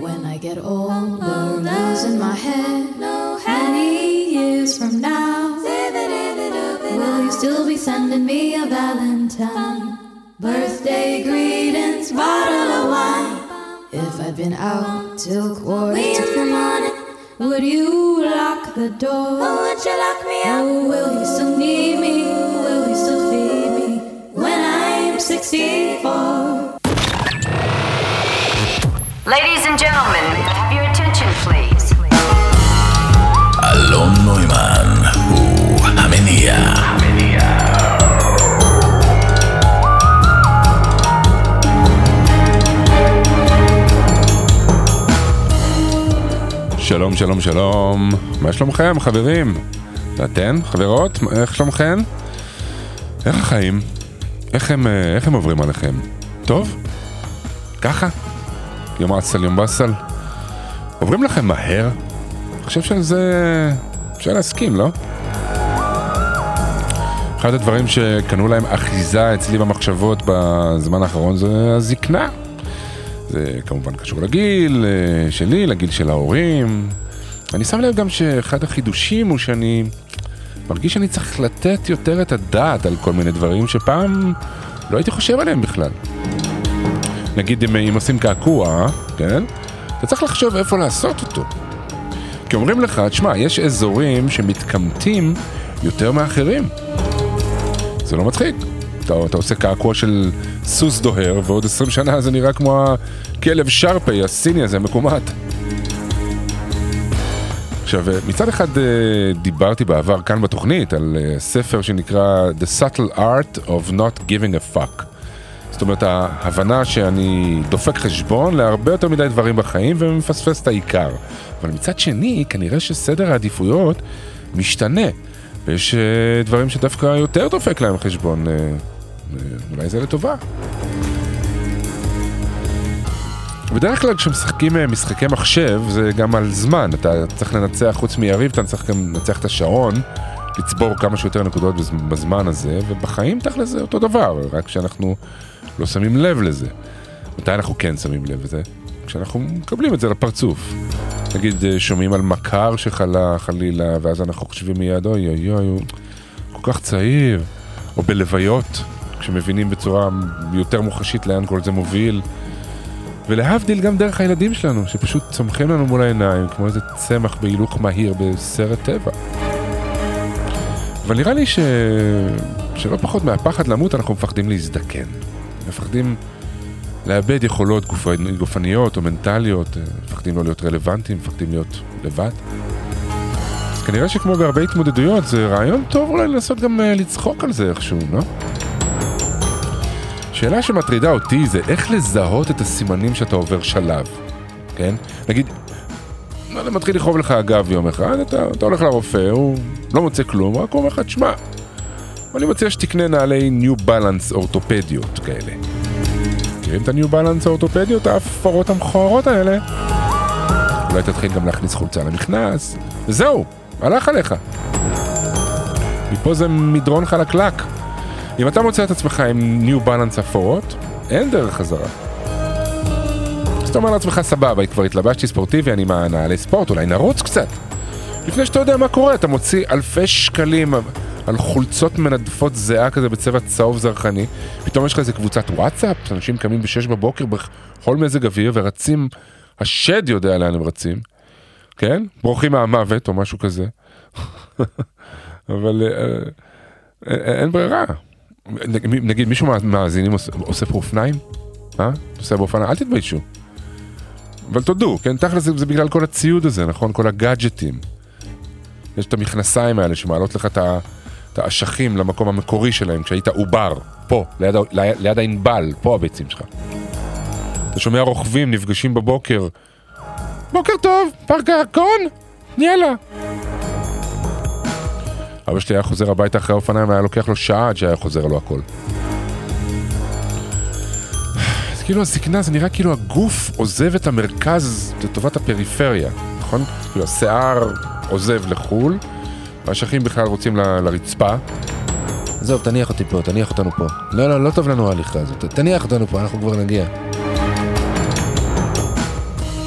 When I get older, losing my head, many years from now, will you still be sending me a Valentine? Birthday greetings, bottle of wine. If I'd been out till quarter to three, would you lock the door? שלום, שלום, שלום. מה שלומכם, חברים? ואתן, חברות, איך שלומכן? איך החיים? איך הם, אה, איך הם עוברים עליכם? טוב? ככה? יום אצל, יום באסל? עוברים לכם מהר? אני חושב שעל זה אפשר להסכים, לא? אחד הדברים שקנו להם אחיזה אצלי במחשבות בזמן האחרון זה הזקנה. זה כמובן קשור לגיל אה, שלי, לגיל של ההורים. אני שם לב גם שאחד החידושים הוא שאני מרגיש שאני צריך לתת יותר את הדעת על כל מיני דברים שפעם לא הייתי חושב עליהם בכלל. נגיד אם, אם עושים קעקוע, כן? אתה צריך לחשוב איפה לעשות אותו. כי אומרים לך, תשמע, יש אזורים שמתקמטים יותר מאחרים. זה לא מצחיק. אתה, אתה עושה קעקוע של סוס דוהר, ועוד 20 שנה זה נראה כמו הכלב שרפי הסיני הזה, מקומט. עכשיו, מצד אחד אה, דיברתי בעבר כאן בתוכנית על אה, ספר שנקרא The Subtle Art of Not Giving a Fuck. זאת אומרת, ההבנה שאני דופק חשבון להרבה יותר מדי דברים בחיים ומפספס את העיקר. אבל מצד שני, כנראה שסדר העדיפויות משתנה. ויש אה, דברים שדווקא יותר דופק להם חשבון. אולי זה לטובה. בדרך כלל כשמשחקים אה, משחקי מחשב זה גם על זמן, אתה צריך לנצח חוץ מיריב, אתה צריך גם לנצח את השעון, לצבור כמה שיותר נקודות בז- בזמן הזה, ובחיים תכל'ס זה אותו דבר, רק שאנחנו לא שמים לב לזה. מתי אנחנו כן שמים לב לזה? כשאנחנו מקבלים את זה לפרצוף. נגיד אה, שומעים על מכר שחלה חלילה, ואז אנחנו חושבים מיד, אוי אוי אוי, הוא כל כך צעיר. או בלוויות, כשמבינים בצורה יותר מוחשית לאן כל זה מוביל. ולהבדיל גם דרך הילדים שלנו, שפשוט צומחים לנו מול העיניים, כמו איזה צמח בהילוך מהיר בסרט טבע. אבל נראה לי ש... שלא פחות מהפחד למות אנחנו מפחדים להזדקן. מפחדים לאבד יכולות גופ... גופניות או מנטליות, מפחדים לא להיות רלוונטיים, מפחדים להיות לבד. אז כנראה שכמו בהרבה התמודדויות, זה רעיון טוב אולי לנסות גם אה, לצחוק על זה איכשהו, לא? שאלה שמטרידה אותי זה איך לזהות את הסימנים שאתה עובר שלב, כן? נגיד, לא מתחיל לכאוב לך הגב יום אחד, אתה, אתה הולך לרופא, הוא לא מוצא כלום, רק הוא אומר לך, תשמע, אני מציע שתקנה נעלי ניו בלנס אורתופדיות כאלה. מכירים את הניו בלנס האורתופדיות, ההפרות המכוערות האלה? אולי תתחיל גם להכניס חולצה למכנס, וזהו, הלך עליך. מפה זה מדרון חלקלק. אם אתה מוצא את עצמך עם ניו בלנס אפורות, אין דרך חזרה. אז אתה אומר לעצמך, סבבה, כבר התלבשתי ספורטיבי, אני מה, נעלי ספורט, אולי נרוץ קצת. לפני שאתה יודע מה קורה, אתה מוציא אלפי שקלים על חולצות מנדפות זיעה כזה בצבע צהוב זרחני, פתאום יש לך איזה קבוצת וואטסאפ, אנשים קמים בשש בבוקר בכל מזג אוויר ורצים, השד יודע לאן הם רצים, כן? בורחים מהמוות או משהו כזה. אבל אה, אה, אין ברירה. נגיד מישהו מהמאזינים פה אופניים? אה? עושה באופניים? אל תתביישו. אבל תודו, כן? תכל'ס זה, בגלל כל הציוד הזה, נכון? כל הגאדג'טים. יש את המכנסיים האלה שמעלות לך את ה- את האשכים למקום המקורי שלהם, כשהיית עובר, פה, ליד, ליד, ליד הענבל, פה הביצים שלך. אתה שומע רוכבים נפגשים בבוקר, בוקר טוב, פארק הירקון? יאללה. אבא שלי היה חוזר הביתה אחרי האופניים והיה לוקח לו שעה עד שהיה חוזר לו הכל. אז כאילו הזקנה זה נראה כאילו הגוף עוזב את המרכז לטובת הפריפריה, נכון? כאילו השיער עוזב לחו"ל, והאשכים בכלל רוצים ל- לרצפה, עזוב, תניח אותי פה, תניח אותנו פה. לא, לא, לא טוב לנו ההליכה הזאת, תניח אותנו פה, אנחנו כבר נגיע.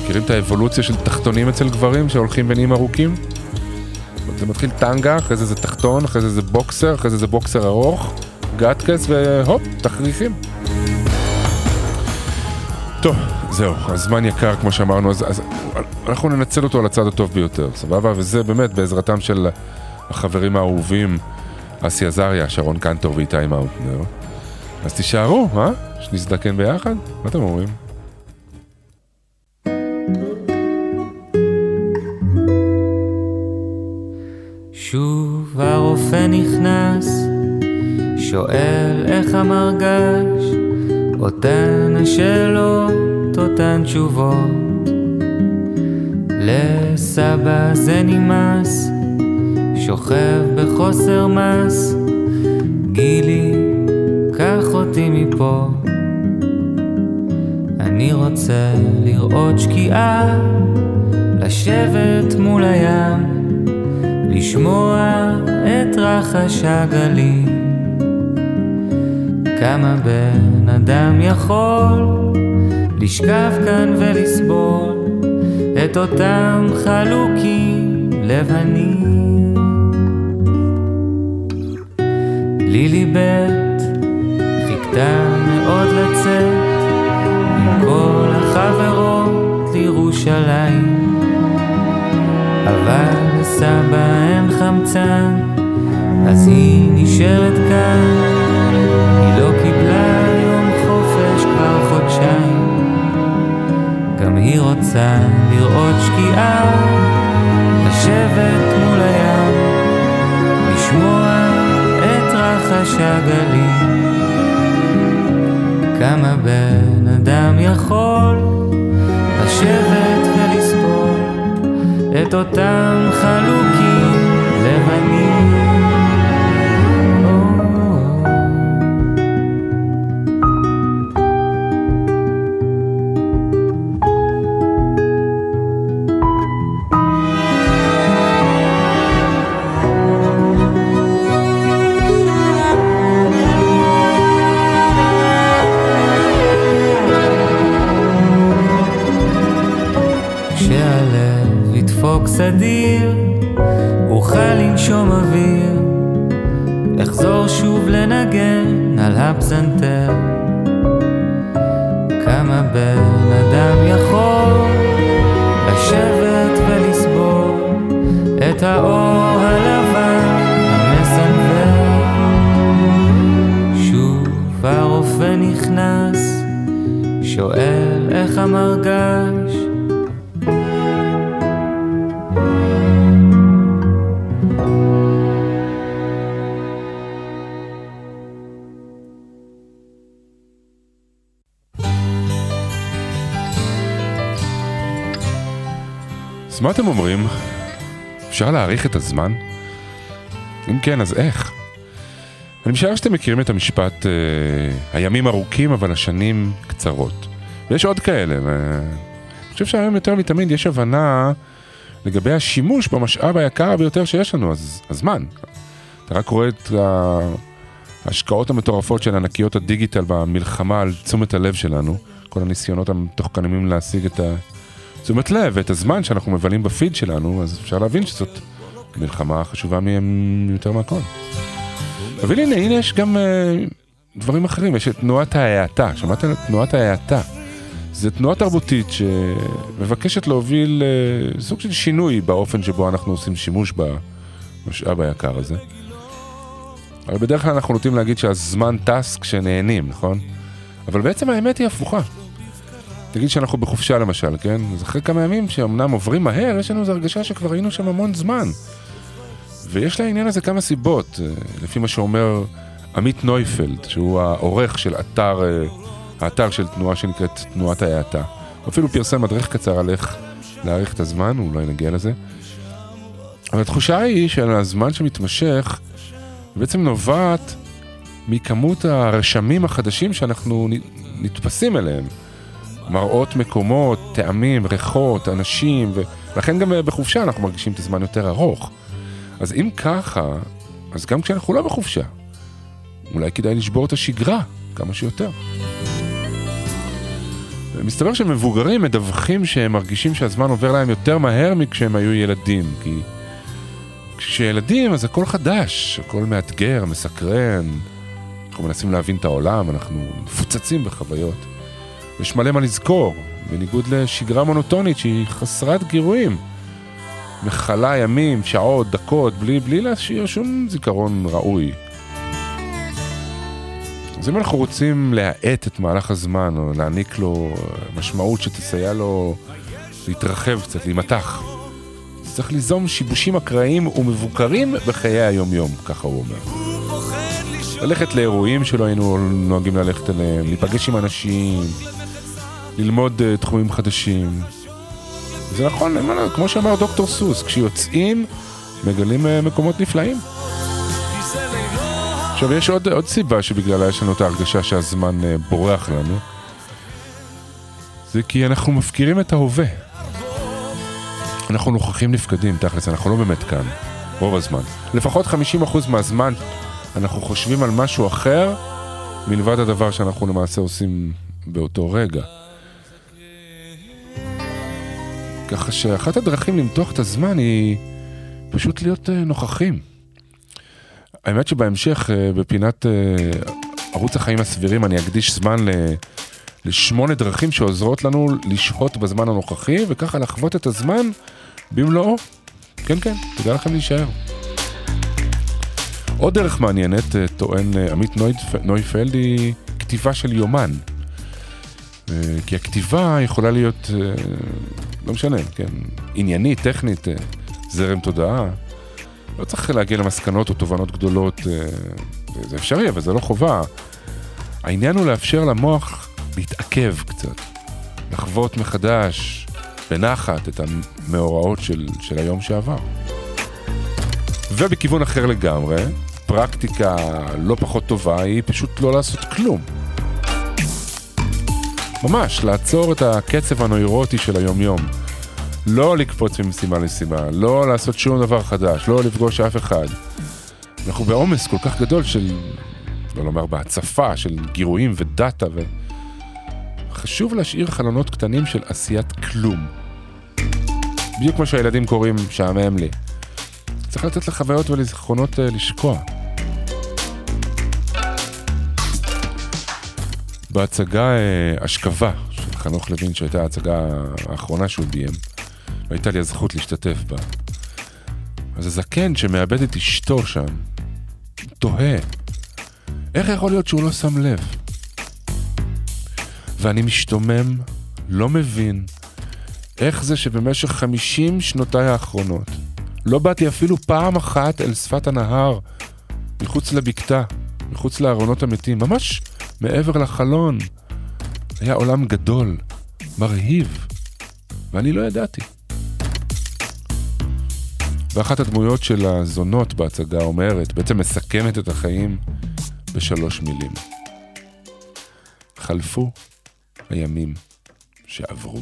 מכירים את האבולוציה של תחתונים אצל גברים שהולכים ונהיים ארוכים? זה מתחיל טנגה, אחרי זה זה תחתון, אחרי זה זה בוקסר, אחרי זה זה בוקסר ארוך, גטקס והופ, תחריכים. טוב, זהו, הזמן יקר כמו שאמרנו, אז, אז אנחנו ננצל אותו על הצד הטוב ביותר, סבבה? וזה באמת בעזרתם של החברים האהובים, אסי עזריה, שרון קנטור ואיתי מאוטנר. אז תישארו, אה? שנזדקן ביחד? מה אתם אומרים? שוב הרופא נכנס, שואל איך המרגש, אותן השאלות, אותן תשובות. לסבא זה נמאס, שוכב בחוסר מס, גילי, קח אותי מפה. אני רוצה לראות שקיעה, לשבת מול הים. לשמוע את רחש הגלים. כמה בן אדם יכול לשכב כאן ולסבול את אותם חלוקים לבנים. לילי בית חיכתה מאוד לצאת עם כל החברות לירושלים, אבל אין חמצן, אז היא נשארת כאן. היא לא קיבלה יום חופש כבר חודשיים. גם היא רוצה לראות שקיעה, לשבת מול הים, לשמוע את רחש הגלים. כמה בן אדם יכול לשבת ולסבול את אותם חלוקים לבנים. כשהלב ידפוק סדיר, אוכל לנשום אוויר, אחזור שוב לנגן על הפסנתר. כמה בן אדם יכול לשבת ולסבול את האור הלבן המסנוור. שוב הרופא נכנס, שואל איך המרגש. אז מה אתם אומרים? אפשר להאריך את הזמן? אם כן, אז איך? אני משער שאתם מכירים את המשפט, אה, הימים ארוכים אבל השנים קצרות. ויש עוד כאלה, ואני חושב שהיום יותר מתמיד יש הבנה לגבי השימוש במשאב היקר ביותר שיש לנו, אז הזמן. אתה רק רואה את ההשקעות המטורפות של ענקיות הדיגיטל במלחמה על תשומת הלב שלנו, כל הניסיונות המתוחכמים להשיג את תשומת לב ואת הזמן שאנחנו מבלים בפיד שלנו, אז אפשר להבין שזאת מלחמה חשובה מהם יותר מהכל. אבל הנה, הנה יש גם uh, דברים אחרים, יש את תנועת ההאטה, שמעת על תנועת ההאטה? זו תנועה תרבותית שמבקשת להוביל uh, סוג של שינוי באופן שבו אנחנו עושים שימוש במשאב היקר הזה. אבל בדרך כלל אנחנו נוטים להגיד שהזמן טס כשנהנים, נכון? אבל בעצם האמת היא הפוכה. תגיד שאנחנו בחופשה למשל, כן? אז אחרי כמה ימים שאומנם עוברים מהר, יש לנו איזו הרגשה שכבר היינו שם המון זמן. ויש לעניין הזה כמה סיבות, אה, לפי מה שאומר עמית נויפלד, שהוא העורך של אתר, אה, האתר של תנועה שנקראת תנועת ההאטה. הוא אפילו פרסם מדריך קצר על איך להאריך את הזמן, אולי נגיע לזה. אבל התחושה היא שהזמן שמתמשך בעצם נובעת מכמות הרשמים החדשים שאנחנו נתפסים אליהם. מראות מקומות, טעמים, ריחות, אנשים, ולכן גם בחופשה אנחנו מרגישים את הזמן יותר ארוך. אז אם ככה, אז גם כשאנחנו לא בחופשה, אולי כדאי לשבור את השגרה כמה שיותר. מסתבר שמבוגרים מדווחים שהם מרגישים שהזמן עובר להם יותר מהר מכשהם היו ילדים, כי כשילדים אז הכל חדש, הכל מאתגר, מסקרן, אנחנו מנסים להבין את העולם, אנחנו מפוצצים בחוויות. יש מלא מה לזכור, בניגוד לשגרה מונוטונית שהיא חסרת גירויים. מכלה ימים, שעות, דקות, בלי, בלי להשאיר שום זיכרון ראוי. אז אם אנחנו רוצים להאט את מהלך הזמן, או להעניק לו משמעות שתסייע לו להתרחב קצת, להימתח, צריך ליזום שיבושים אקראיים ומבוקרים בחיי היום-יום, ככה הוא אומר. ללכת לאירועים שלא היינו נוהגים ללכת אליהם, להיפגש עם אנשים, ללמוד uh, תחומים חדשים. זה נכון, כמו שאמר דוקטור סוס, כשיוצאים מגלים uh, מקומות נפלאים. עכשיו יש עוד, עוד סיבה שבגללה יש לנו את ההרגשה שהזמן uh, בורח לנו. זה כי אנחנו מפקירים את ההווה. אנחנו נוכחים נפקדים, תכלס, אנחנו לא באמת כאן, רוב הזמן. לפחות 50% מהזמן אנחנו חושבים על משהו אחר מלבד הדבר שאנחנו למעשה עושים באותו רגע. ככה שאחת הדרכים למתוח את הזמן היא פשוט להיות אה, נוכחים. האמת שבהמשך, אה, בפינת אה, ערוץ החיים הסבירים, אני אקדיש זמן לשמונה דרכים שעוזרות לנו לשהות בזמן הנוכחי, וככה לחוות את הזמן במלואו. כן, כן, תודה לכם להישאר. עוד דרך מעניינת, טוען עמית נויפלד, היא כתיבה של יומן. אה, כי הכתיבה יכולה להיות, לא משנה, כן, עניינית, טכנית, זרם תודעה. לא צריך להגיע למסקנות או תובנות גדולות, זה אפשרי, אבל זה לא חובה. העניין הוא לאפשר למוח להתעכב קצת, לחוות מחדש, בנחת, את המאורעות של, של היום שעבר. ובכיוון אחר לגמרי, פרקטיקה לא פחות טובה היא פשוט לא לעשות כלום. ממש, לעצור את הקצב הנוירוטי של היומיום. לא לקפוץ ממשימה למשימה, לא לעשות שום דבר חדש, לא לפגוש אף אחד. אנחנו בעומס כל כך גדול של, לא לומר בהצפה, של גירויים ודאטה ו... חשוב להשאיר חלונות קטנים של עשיית כלום. בדיוק כמו שהילדים קוראים, שעמם לי. צריך לתת לחוויות ולזיכרונות אה, לשקוע. בהצגה אה, אשכבה של חנוך לוין, שהייתה ההצגה האחרונה שהוא ביים, והייתה לי הזכות להשתתף בה. אז הזקן שמאבד את אשתו שם, תוהה, איך יכול להיות שהוא לא שם לב? ואני משתומם, לא מבין, איך זה שבמשך חמישים שנותיי האחרונות, לא באתי אפילו פעם אחת אל שפת הנהר, מחוץ לבקתה, מחוץ לארונות המתים, ממש מעבר לחלון. היה עולם גדול, מרהיב, ואני לא ידעתי. ואחת הדמויות של הזונות בהצגה אומרת, בעצם מסכמת את החיים בשלוש מילים. חלפו הימים שעברו.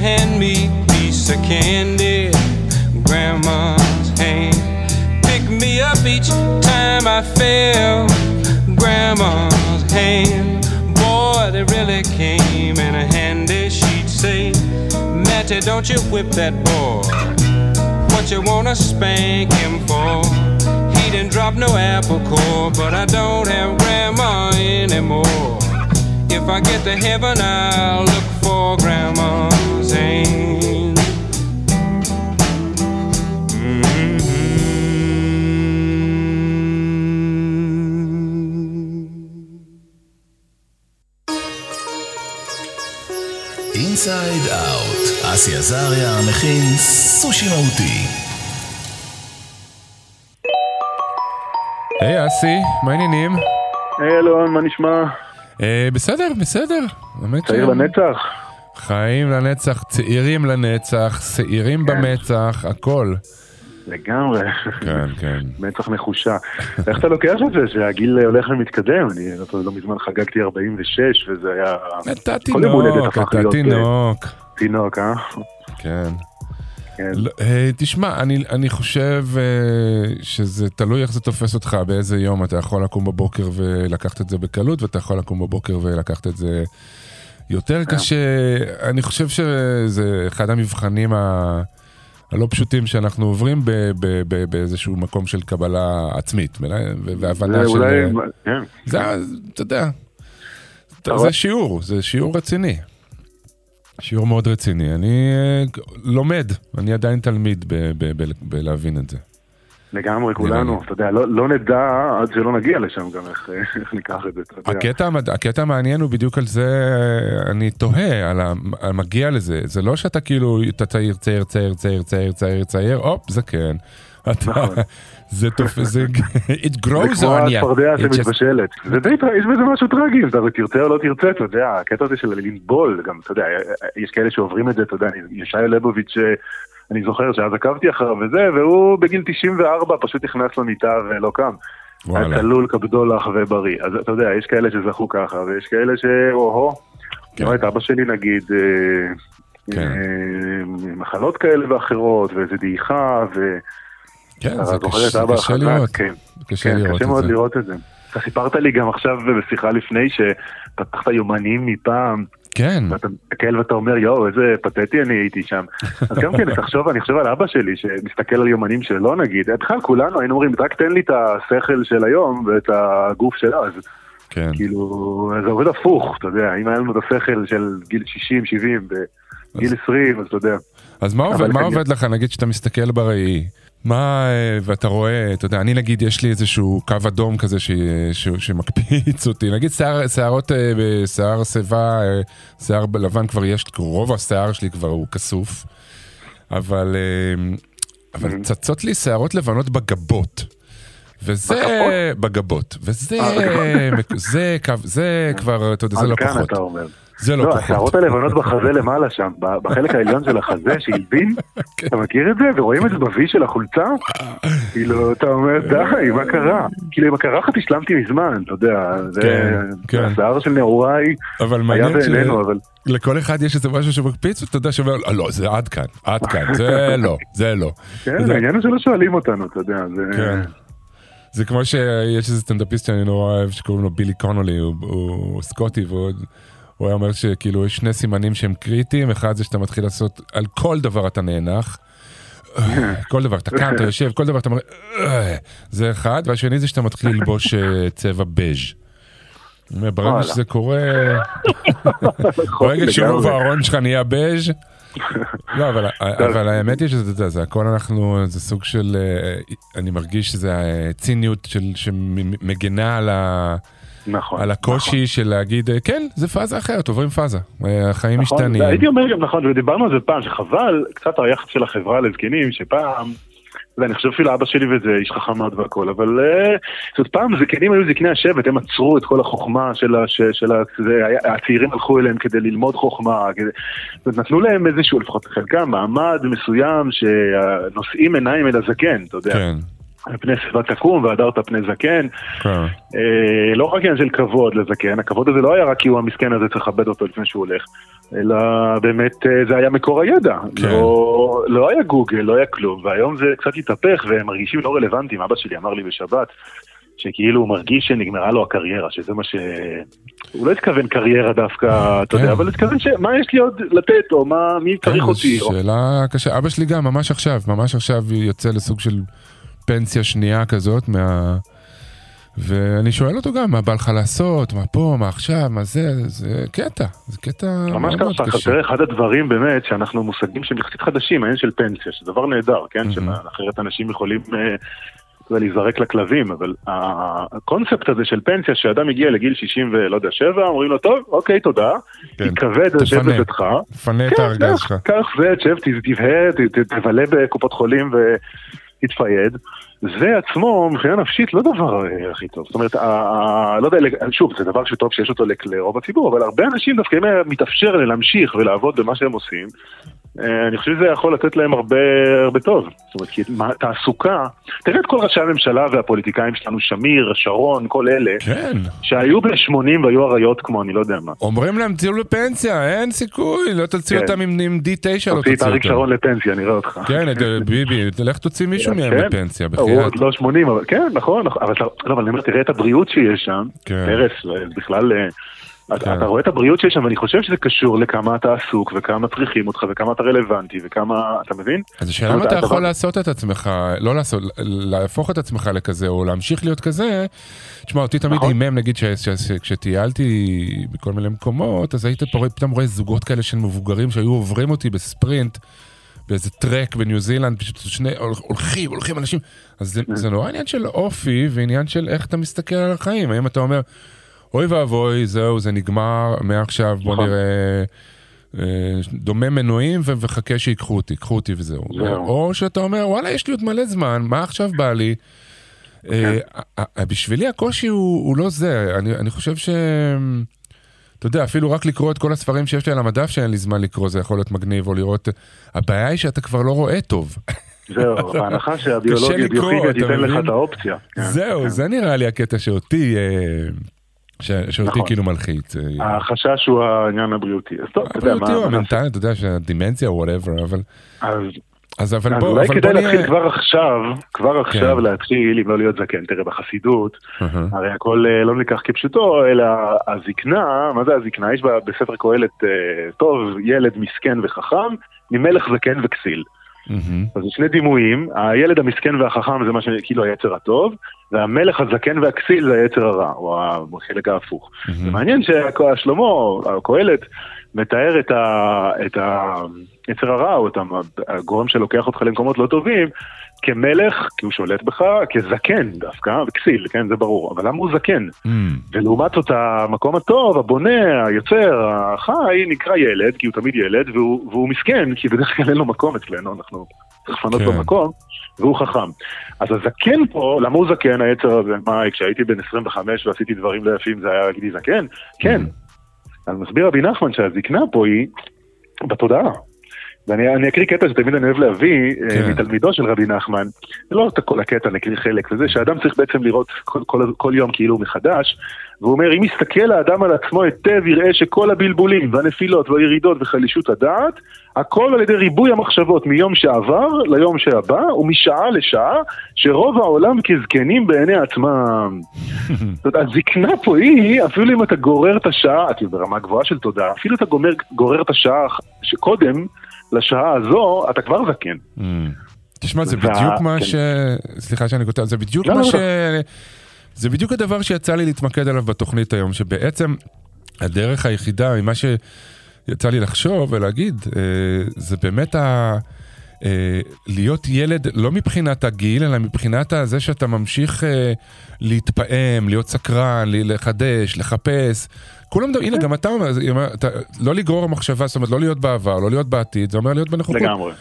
Hand hand me piece of candy. Grandma up each time I feel Grandma's hand. Boy, they really came in handy. She'd say, Matty, don't you whip that boy. What you wanna spank him for? He didn't drop no apple core, but I don't have grandma anymore. If I get to heaven, I'll look for grandma's hand. אינסייד אאוט, אסי עזריה מכין סושי מהותי. היי אסי, מה העניינים? היי אלון, מה נשמע? אה, בסדר, בסדר. צעיר ש- לנצח? חיים לנצח, צעירים לנצח, שעירים במצח, הכל. לגמרי. כן, כן. מצח נחושה. איך אתה לוקח את זה שהגיל הולך ומתקדם? אני לא- מזמן חגגתי 46 וזה היה... אתה תינוק, אתה אה, תינוק. תינוק, אה? כן. כן. לא, אה, תשמע, אני, אני חושב אה, שזה תלוי איך זה תופס אותך, באיזה יום אתה יכול לקום בבוקר ולקחת את זה בקלות, ואתה יכול לקום בבוקר ולקחת את זה יותר קשה. אני חושב שזה אחד המבחנים ה... הלא פשוטים שאנחנו עוברים ב- ב- ב- באיזשהו מקום של קבלה עצמית, והבנה של... אולי... כן. זה, אתה יודע, זה? שיעור, זה שיעור רציני. שיעור מאוד רציני. אני אה, לומד, אני עדיין תלמיד ב- ב- ב- בלהבין את זה. לגמרי, כולנו. אתה יודע, לא לא נדע עד שלא נגיע לשם גם איך איך ניקח את זה, אתה יודע. הקטע, המד- הקטע המעניין הוא בדיוק על זה, אני תוהה, על המגיע לזה. זה לא שאתה כאילו, אתה צעיר, צעיר, צעיר, צעיר, צעיר, צעיר, צעיר, הופ, זקן. אתה, נכון. זה תופ... זה, it זה grows כמו on you. הצפרדע It just- שמתבשלת. זה די, יש בזה משהו טרגי, אם אתה תרצה או לא תרצה, אתה יודע, הקטע הזה של לנבול, גם, אתה יודע, יש כאלה שעוברים את זה, אתה יודע, ישי לייבוביץ', אה, אני זוכר שאז עקבתי אחריו וזה, והוא בגיל 94 פשוט נכנס למיטה ולא קם. היה וואלה. צלול כבדולח ובריא. אז אתה יודע, יש כאלה שזכו ככה, ויש כאלה שאו-הו. כן. אני רואה את אבא שלי נגיד, אה, כן. אה, מחלות כאלה ואחרות, ואיזה דעיכה, ו... כן, זה קשה, קשה? לראות. כן. קשה כן, לראות קשה מאוד. לראות את זה. אתה סיפרת לי גם עכשיו בשיחה לפני שפתחת יומנים מפעם, כן, ואתה מסתכל ואתה אומר, יואו, איזה פתטי אני הייתי שם. אז גם כן, תחשוב, אני חושב על אבא שלי, שמסתכל על יומנים שלו נגיד, בכלל כולנו היינו אומרים, רק תן לי את השכל של היום ואת הגוף של אז. כן. כאילו, זה עובד הפוך, אתה יודע, אם היה לנו את השכל של גיל 60, 70, בגיל 20, אז אתה יודע. אז מה עובד, מה כן. עובד לך, נגיד שאתה מסתכל בראי, מה, אה, ואתה רואה, אתה יודע, אני נגיד, יש לי איזשהו קו אדום כזה ש, ש, שמקפיץ אותי, נגיד שיער, שערות, אה, בשיער שיבה, אה, שיער לבן כבר יש, רוב השיער שלי כבר הוא כסוף, אבל, אבל Mm-hmm. צצות לי שערות לבנות בגבות. וזה בגבות, וזה, זה קו, זה כבר, אתה יודע, זה לא כוחות. אתה אומר. זה לא לא, כוחות. השערות הלבנות בחזה למעלה שם, בחלק העליון של החזה שהלבין, כן. אתה מכיר את זה? ורואים את זה בוי של החולצה? כאילו, אתה אומר, די, מה קרה? כאילו, עם הקרחת השלמתי מזמן, אתה יודע, זה כן, כן. השיער של נעוריי היה. בעינינו, אבל לכל אחד יש איזה משהו שמקפיץ, ואתה יודע שאומר, "אה, לא, זה עד כאן, עד כאן, זה לא, זה לא. כן, העניין הוא שלא שואלים אותנו, אתה יודע, זה... זה כמו שיש איזה סטנדאפיסט שאני נורא אוהב שקוראים לו בילי קונולי, הוא, הוא סקוטי והוא הוא היה אומר שכאילו יש שני סימנים שהם קריטיים, אחד זה שאתה מתחיל לעשות, על כל דבר אתה נאנח. כל דבר, אתה קם, אתה יושב, כל דבר אתה אומר, "אה", זה אחד, והשני זה שאתה מתחיל ללבוש אה, צבע בז'. ברגע. שזה קורה, נכון, ברגע שרוב. הארון שלך נהיה בז', לא, אבל, אבל האמת היא שזה, אתה יודע, זה הכל אנחנו, זה סוג של, אה, אני מרגיש שזה הציניות של, שמגנה על, ה, נכון. על הקושי של להגיד, אה, כן, זה פאזה אחרת, עוברים פאזה, אה, החיים נכון, משתנים. הייתי אומר גם נכון, ודיברנו על זה פעם, שחבל קצת היחס של החברה לזקנים, שפעם, אתה יודע, אני חושב אפילו אבא שלי וזה איש חכם מאוד והכל, אבל אה, זאת אומרת, פעם זקנים היו זקני השבט, הם עצרו את כל החוכמה של ה... ש- של ה... זה, היה- הצעירים הלכו אליהם כדי ללמוד חוכמה, כדי, נתנו להם איזשהו, לפחות חלקם, מעמד מסוים שנושאים עיניים אל הזקן, אתה יודע. כן, פני שיבה תקום והדרת פני זקן. כן. אה, לא רק עניין של כבוד לזקן, הכבוד הזה לא היה רק כי הוא המסכן הזה צריך לכבד אותו לפני שהוא הולך, אלא באמת אה, זה היה מקור הידע. כן. לא, לא היה גוגל, לא היה כלום, והיום זה קצת התהפך והם מרגישים לא רלוונטיים. אבא שלי אמר לי בשבת, שכאילו הוא מרגיש שנגמרה לו הקריירה, שזה מה ש... הוא לא התכוון קריירה דווקא, אתה יודע, כן. אבל התכוון שמה יש לי עוד לתת, או מה, מי צריך אותי. זו או- שאלה קשה. אבא שלי גם, ממש עכשיו, ממש עכשיו יוצא לסוג של פנסיה שנייה כזאת מה... ואני שואל אותו גם, מה בא לך לעשות, מה פה, מה עכשיו, מה זה, זה קטע, זה קטע ממש מאוד ככה, קשה. תראה, אחד הדברים באמת שאנחנו מושגים שהם יחסית חדשים, העניין של פנסיה, שזה דבר נהדר, כן? מהמם. שאחרת אנשים יכולים אה, להיזרק לכלבים, אבל הקונספט הזה של פנסיה, שאדם הגיע לגיל 60 ולא יודע, 7, אומרים לו, טוב, אוקיי, תודה, כן. תתכבד, תשב תפנה. בביתך, פנה את כן, הארגז שלך. קח זה, תשב, תבהה, תבלה בקופות חולים It's de זה עצמו, מבחינה נפשית, לא דבר אה, הכי טוב. זאת אומרת, לא יודע, שוב, זה דבר שטוב שיש אותו לרוב הציבור, אבל הרבה אנשים דווקא אם מתאפשר להמשיך ולעבוד במה שהם עושים, אה, אני חושב שזה יכול לתת להם הרבה, הרבה טוב. זאת אומרת, כי תעסוקה, תראה את כל ראשי הממשלה והפוליטיקאים שלנו, שמיר, שרון, כל אלה, כן. שהיו בני 80 והיו אריות כמו אני לא יודע מה. אומרים להם תהיו בפנסיה, אין סיכוי, לא תוציא כן. אותם עם, עם D9, לא תוציא את תוציא אריק אותם. שרון לפנסיה, נראה אותך. כן, את, אה, ביבי, תלך תוציא מישהו מהם כן. לפנסיה, הוא בחייאת. עוד לא 80, אבל כן, נכון, נכון, אבל לא, אבל אני אומר, תראה את הבריאות שיש שם, כן. פרס, אה, בכלל, אה, אתה- כן. אתה רואה את הבריאות שיש שם, ואני חושב שזה קשור לכמה אתה עסוק, וכמה צריכים אותך, וכמה אתה רלוונטי, וכמה, אתה מבין? אז השאלה אם אתה יכול לעשות את עצמך, לא לעשות, להפוך את עצמך לכזה, או להמשיך להיות כזה. תשמע, אותי תמיד נכון. הימם, נגיד, כשטיילתי בכל מיני מקומות, אז היית פתאום רואה זוגות כאלה של מבוגרים שהיו עוברים אותי בספרינט. באיזה טרק בניו זילנד, פשוט שני הולכים, הולכים אנשים. אז זה, זה נורא עניין של אופי ועניין של איך אתה מסתכל על החיים. האם אתה אומר, אוי ואבוי, זהו, זה נגמר, מעכשיו בוא נכון. נראה אה, דומה מנועים וחכה שיקחו אותי, קחו אותי וזהו. זהו. או שאתה אומר, וואלה, יש לי עוד מלא זמן, מה עכשיו בא לי? אה, ה- ה- בשבילי הקושי הוא, הוא לא זה, אני, אני חושב ש... אתה יודע, אפילו רק לקרוא את כל הספרים שיש לי על המדף שאין לי זמן לקרוא, זה יכול להיות מגניב, או לראות... הבעיה היא שאתה כבר לא רואה טוב. זהו, בהנחה שהביולוגיה ביוכימיה תיתן לך? את האופציה. כן, זהו, כן. זה נראה לי הקטע שאותי, אה, שאותי נכון. כאילו מלחיץ. אה, החשש הוא העניין הבריאותי. אז טוב, אתה יודע הבריאותי מה... מה המנטלי, אתה יודע שהדימנציה או whatever, אבל... אז אז אבל בוא, אולי אבל כדאי בוא להתחיל נהיה... כבר עכשיו, כבר עכשיו כן. להתחיל, אם לא להיות זקן. תראה, בחסידות, אהה. הרי הכל אה, לא ניקח כפשוטו, אלא הזקנה, מה זה הזקנה? יש בספר קהלת, אה, טוב, ילד מסכן וחכם, ממלך זקן וכסיל. מהמם. אז זה שני דימויים, הילד המסכן והחכם זה מה שכאילו היצר הטוב, והמלך הזקן והכסיל זה היצר הרע, או החלק ההפוך. מהמם. זה מעניין ששלמה, הקהלת, מתאר את, ה, את היצר הרע, או את הגורם שלוקח אותך למקומות לא טובים, כמלך, כי הוא שולט בך, כזקן דווקא, וכסיל, כן, זה ברור, אבל למה הוא זקן? מהמם. ולעומת זאת המקום הטוב, הבונה, היוצר, החי, נקרא ילד, כי הוא תמיד ילד, והוא, והוא מסכן, כי בדרך כלל אין לו מקום אצלנו, אנחנו לפנות כן. לו מקום, והוא חכם. אז הזקן פה, למה הוא זקן, היצר הזה? מה, כשהייתי בן 25 ועשיתי דברים לא יפים, זה היה להגיד לי זקן? כן. אז מסביר רבי נחמן שהזקנה פה היא בתודעה. ואני אני אקריא קטע שתמיד אני אוהב להביא כן. כן. מתלמידו של רבי נחמן, לא את כל הקטע, אני אקריא חלק, וזה שאדם צריך בעצם לראות כל, כל, כל יום כאילו מחדש, והוא אומר, אם יסתכל האדם על עצמו היטב, יראה שכל הבלבולים והנפילות והירידות וחלישות הדעת, הכל על ידי ריבוי המחשבות מיום שעבר ליום שהבא, ומשעה לשעה, שרוב העולם כזקנים בעיני עצמם. זאת אומרת, הזקנה פה היא, אפילו אם אתה גורר את השעה, את ברמה גבוהה של תודעה, אפילו אתה גומר, גורר את השעה שקודם לשעה הזו, אתה כבר זקן. מהמם. תשמע, זה בדיוק מה כן. ש... סליחה שאני כותב, זה בדיוק לא, מה לא, ש... לא. זה בדיוק הדבר שיצא לי להתמקד עליו בתוכנית היום, שבעצם הדרך היחידה ממה שיצא לי לחשוב ולהגיד, אה, זה באמת ה... אה, להיות ילד, לא מבחינת הגיל, אלא מבחינת זה שאתה ממשיך אה, להתפעם, להיות סקרן, לחדש, לחפש. כולם, הנה, גם אתה אומר, לא לגרור מחשבה, זאת אומרת, לא להיות בעבר, לא להיות בעתיד, זה אומר להיות בנוכחות. לגמרי.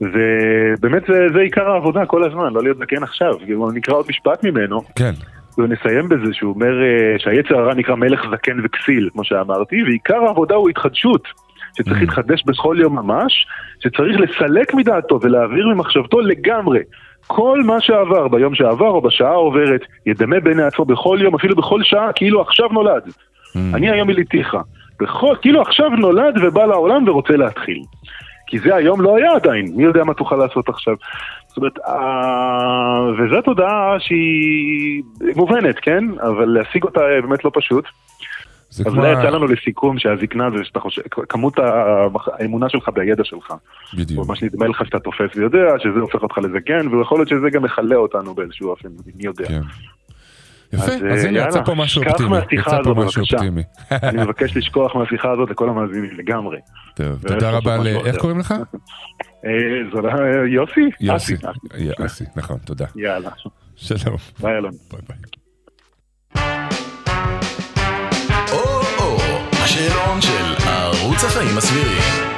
ובאמת זה, זה עיקר העבודה כל הזמן, לא להיות זקן עכשיו. כאילו, נקרא עוד משפט ממנו, כן. ונסיים בזה שהוא אומר אה, שהיצר הרע נקרא מלך זקן וכסיל, כמו שאמרתי, ועיקר העבודה הוא התחדשות, שצריך Mm. להתחדש בכל יום ממש, שצריך לסלק מדעתו ולהעביר ממחשבתו לגמרי כל מה שעבר ביום שעבר או בשעה העוברת, ידמה בעיני עצמו בכל יום, אפילו בכל שעה, כאילו עכשיו נולד. Mm. אני היום מליתיך. בכל, כאילו עכשיו נולד ובא לעולם ורוצה להתחיל. כי זה היום לא היה עדיין, מי יודע מה תוכל לעשות עכשיו. זאת אומרת, אה, וזו תודעה שהיא מובנת, כן? אבל להשיג אותה אה, באמת לא פשוט. זה אז כמו... אולי ה- יצא לנו לסיכום שהזקנה זה שאתה חושב, כמות האמונה שלך בידע שלך. בדיוק. מה שנדמה לך שאתה תופס ויודע, שזה הופך אותך לזקן, ויכול להיות שזה גם מכלה אותנו באיזשהו אופן, מי יודע. כן. יפה, אז, אז הנה, יצא פה משהו אופטימי. יצא פה משהו. אופטימי. אני מבקש לשכוח מהשיחה הזאת לכל המאזינים לגמרי. טוב, תודה רבה ל... איך. קוראים לך? אה, זה לא- יוסי? יוסי. אסי, נכון, תודה. יאללה, שלום. ביי אלון. ביי ביי. או-או, השאלון של ערוץ החיים הסבירים.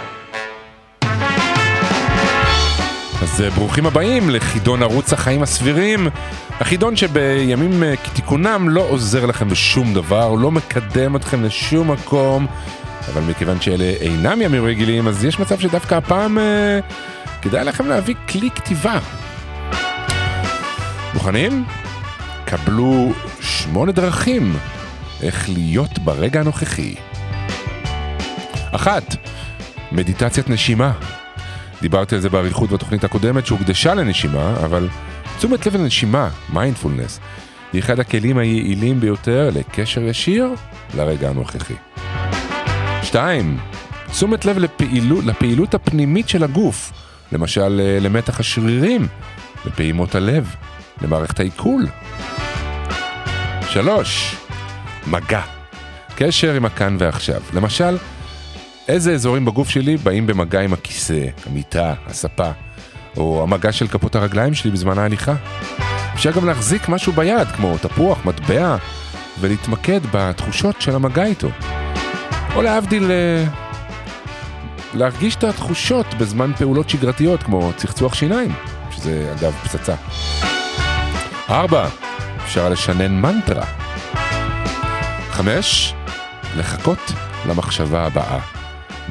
אז אה, ברוכים הבאים לחידון ערוץ החיים הסבירים. החידון שבימים אה, כתיקונם לא עוזר לכם בשום דבר, לא מקדם אתכם לשום מקום, אבל מכיוון שאלה אינם ימים רגילים, אז יש מצב שדווקא הפעם אה, כדאי לכם להביא כלי כתיבה. מוכנים? קבלו שמונה דרכים איך להיות ברגע הנוכחי. אחת, מדיטציית נשימה. דיברתי על זה באריכות בתוכנית הקודמת שהוקדשה לנשימה, אבל תשומת לב לנשימה, מיינדפולנס, היא אחד הכלים היעילים ביותר לקשר ישיר לרגע הנוכחי. שתיים, תשומת לב לפעילות, לפעילות הפנימית של הגוף, למשל אה, למתח השרירים, לפעימות הלב, למערכת העיכול. שלוש, מגע, קשר עם הכאן ועכשיו. למשל, איזה אזורים בגוף שלי באים במגע עם הכיסא, המיטה, הספה, או המגע של כפות הרגליים שלי בזמן ההליכה. אפשר גם להחזיק משהו ביד, כמו תפוח, מטבע, ולהתמקד בתחושות של המגע איתו. או להבדיל, אה, להרגיש את התחושות בזמן פעולות שגרתיות, כמו צחצוח שיניים, שזה אגב פצצה. ארבע, אפשר לשנן מנטרה. חמש, לחכות למחשבה הבאה.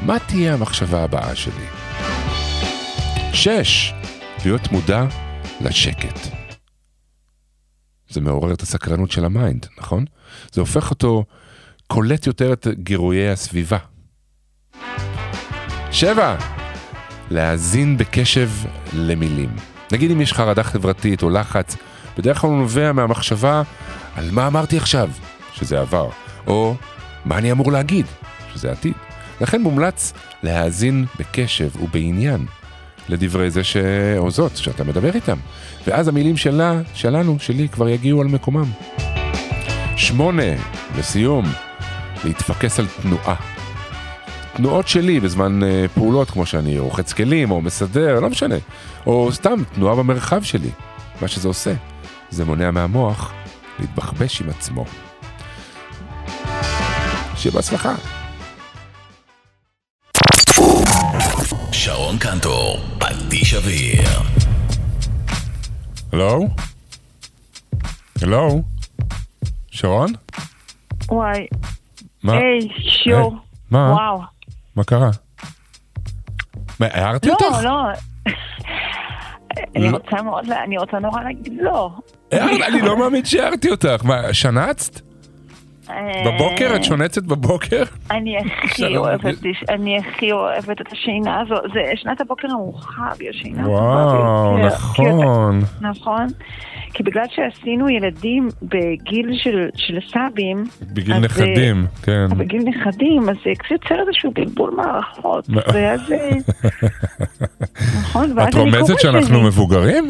מה תהיה המחשבה הבאה שלי? שש, להיות מודע לשקט. זה מעורר את הסקרנות של ה mind, נכון? זה הופך אותו קולט יותר את גירויי הסביבה. שבע, להאזין בקשב למילים. נגיד אם יש חרדה חברתית או לחץ, בדרך כלל הוא נובע מהמחשבה על מה אמרתי עכשיו, שזה עבר, או מה אני אמור להגיד, שזה עתיד. לכן מומלץ להאזין בקשב ובעניין לדברי זה ש... או זאת שאתה מדבר איתם, ואז המילים שלה, שלנו, שלי, כבר יגיעו על מקומם. שמונה, לסיום, להתפקס על תנועה. תנועות שלי בזמן אה, פעולות כמו שאני רוחץ כלים או מסדר, לא משנה, או סתם תנועה במרחב שלי. מה שזה עושה, זה מונע מהמוח להתבחבש עם עצמו. שיהיה בהצלחה. שרון קנטור, פטיש אוויר. הלו? הלו? שרון? וואי, מה? היי, שיו. היי, מה? וואו. מה קרה? מה, הערתי לא, אותך? לא. אני לא. רוצה מאוד, אני רוצה נורא להגיד לא. הערת- אני לא מאמין שהערתי אותך. מה, שנצת? אה, בבוקר? את שונצת בבוקר? אני הכי אוהבת, אני הכי אוהבת את השינה הזו, זה שנת הבוקר המאוחר, היא השינה הטובה וואו. נכון. נכון. כי בגלל שעשינו ילדים בגיל של- של סבים, בגיל אז, נכדים, כן. אה, בגיל נכדים, אז זה קצת יוצר איזשהו בלבול מערכות. ואז... אה, נכון, ואז את אני רומזת קוראת שאנחנו לזה. מבוגרים?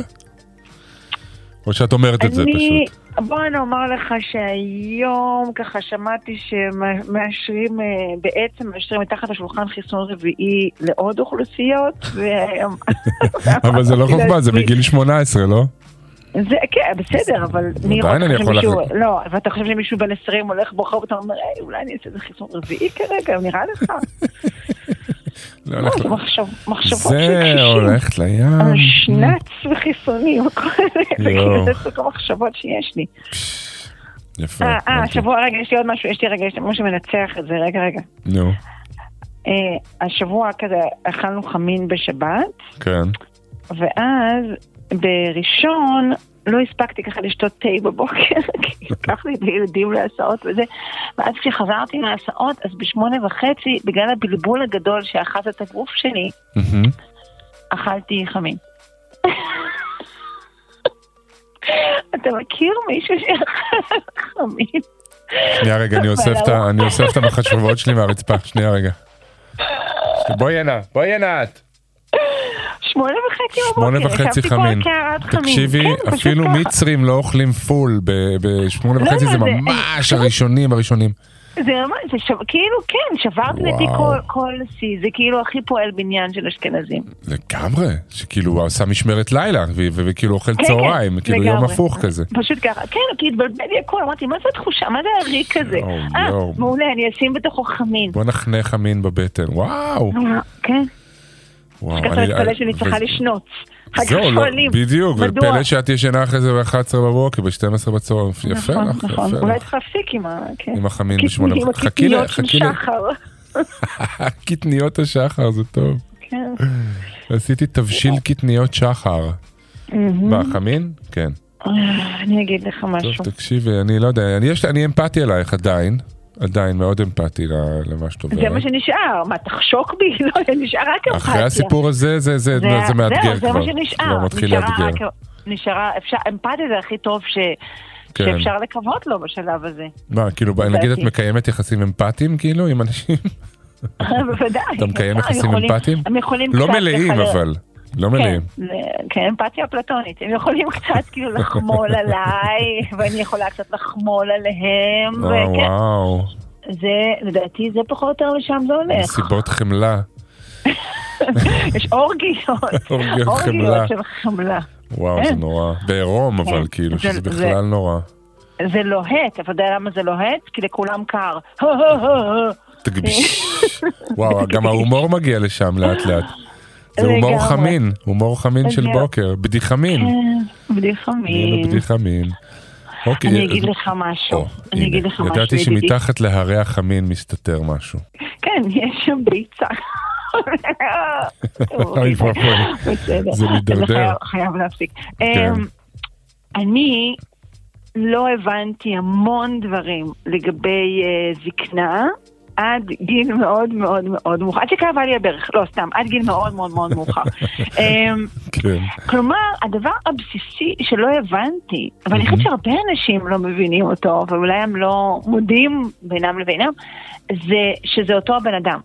או שאת אומרת את זה אני, פשוט? בוא אני אומר לך שהיום ככה שמעתי שמאשרים, אה, בעצם מאשרים מתחת לשולחן חיסון רביעי לעוד אוכלוסיות. והיום- אבל זה לא חוכמה, זה בגיל 18, לא? זה, כן, בסדר, אבל מי עדיין אני יכול להחזיק. לא, ואתה חושב שמישהו בן 20 הולך ברחוב ואתה אומר, היי, אולי אני אעשה איזה חיסון רביעי כרגע, נראה לך? לא הולך זה ל- מחשב- מחשבות של זה קשישים. הולכת לים. שנץ וחיסונים, הכל זה. כאילו זה סוג המחשבות שיש לי. יפה. אה, אה. השבוע, רגע, יש לי עוד משהו, יש לי רגע, יש לי משהו שמנצח את זה, רגע, רגע. נו, אה, השבוע כזה אכלנו חמין בשבת, כן. ואז בראשון לא הספקתי ככה לשתות תה בבוקר, כי לקחתי את הילדים להסעות וזה, ואז כשחזרתי מההסעות, אז בשמונה וחצי, בגלל הבלבול הגדול שאחז את הגוף שלי. אכלתי חמין. אתה מכיר מישהו שאכל חמין? שנייה רגע, אני אוסף את ה- אני אוסף את המחשבות שלי מהרצפה, שנייה רגע. בואי הנה, בואי הנה את. שמונה וחצי בבוקר, שמונה וחצי חמין. תקשיבי, כן, אפילו ככה. מצרים לא אוכלים פול בשמונה לא, וחצי, לא, זה ממש הראשונים הראשונים. זה ממש, זה שב... כאילו, כן, שברתי לדעתי. כל, כל שיא, זה כאילו הכי פועל בניין של אשכנזים. לגמרי, שכאילו הוא עשה משמרת לילה, וכאילו אוכל כן, צהריים, כן, כאילו יום לגמרי. הפוך כזה. פשוט ככה, כן, כי התבלבל לי הכל, אמרתי, מה זה התחושה, מה זה הריק הזה? אה. מעולה, אני אשים בתוכו חמין. בוא נחנה חמין בבטן, וואו. כן, וואו, ככה אני- להתפלא שאני צריכה לשנוץ. כך זהו, לא, בדיוק? ופלא שאת ישנה אחרי זה ב-11 בבוקר, ב-12 בצהריים, יפה נכון, לך, נכון. יפה אולי. צריך להפסיק עם ה... כן. עם קטני- בשמונה. חכי ל- חכי ל-. קטניות השחר, זה טוב. כן. עשיתי תבשיל קטניות שחר. מה, חמין? כן. אה, אני אגיד לך טוב, משהו. תקשיבי, אני לא יודע, אני, אני אמפתי אלייך עדיין, עדיין מאוד אמפתי למה שאת עוברת. זה מה שנשאר, מה תחשוק בי? לא, נשאר רק אמפתיה. אחרי הסיפור הזה, זה, זה, זה, זה מאתגר זהו, זה כבר. מה שנשאר. כבר מתחיל לאתגר. נשארה, אפשר, אמפתיה זה הכי טוב ש... כן. שאפשר לקוות לו בשלב הזה. מה, כאילו, נגיד את. מקיימת יחסים אמפתיים, כאילו, עם אנשים? בוודאי. אתה מקיים יחסים אמפתיים? הם יכולים לא מלאים, אבל. לא מלאים. כן, זה- כן, אמפתיה אפלטונית. הם יכולים קצת כאילו לחמול עליי, ואני יכולה קצת לחמול עליהם, אה, וואו, זה, לדעתי, זה פחות או יותר לשם זה הולך. מסיבות חמלה. יש אורגיות, אורגיות חמלה. של חמלה. וואו, זה כן. נורא. בעירום, אבל כן. כאילו, זה- שזה זה- בכלל נורא. זה לוהט, אתה יודע למה זה לוהט? כי לכולם קר. וואו, גם ההומור מגיע לשם לאט לאט. זה הומור. חמין, הומור חמין של. בוקר, בדיחמין. בדיחה הנה מין. בדיחמין. אוקיי, אני אגיד לך משהו. אני אגיד לך משהו, ידעתי ידידי. שמתחת להרי החמין מסתתר משהו. כן, יש שם ביצה. אוי ואבוי. זה מידרדר. חייב- חייב להפסיק. כן. אמ, אני לא הבנתי המון דברים לגבי אה, זקנה. עד גיל מאוד מאוד מאוד מאוחר, עד שכאבה לי הברך, לא סתם, עד גיל מאוד מאוד מאוד מאוחר. אמ, כן. כלומר, הדבר הבסיסי שלא הבנתי, ואני חושבת שהרבה אנשים לא מבינים אותו, ואולי הם לא מודים בינם לבינם, זה שזה אותו הבן אדם.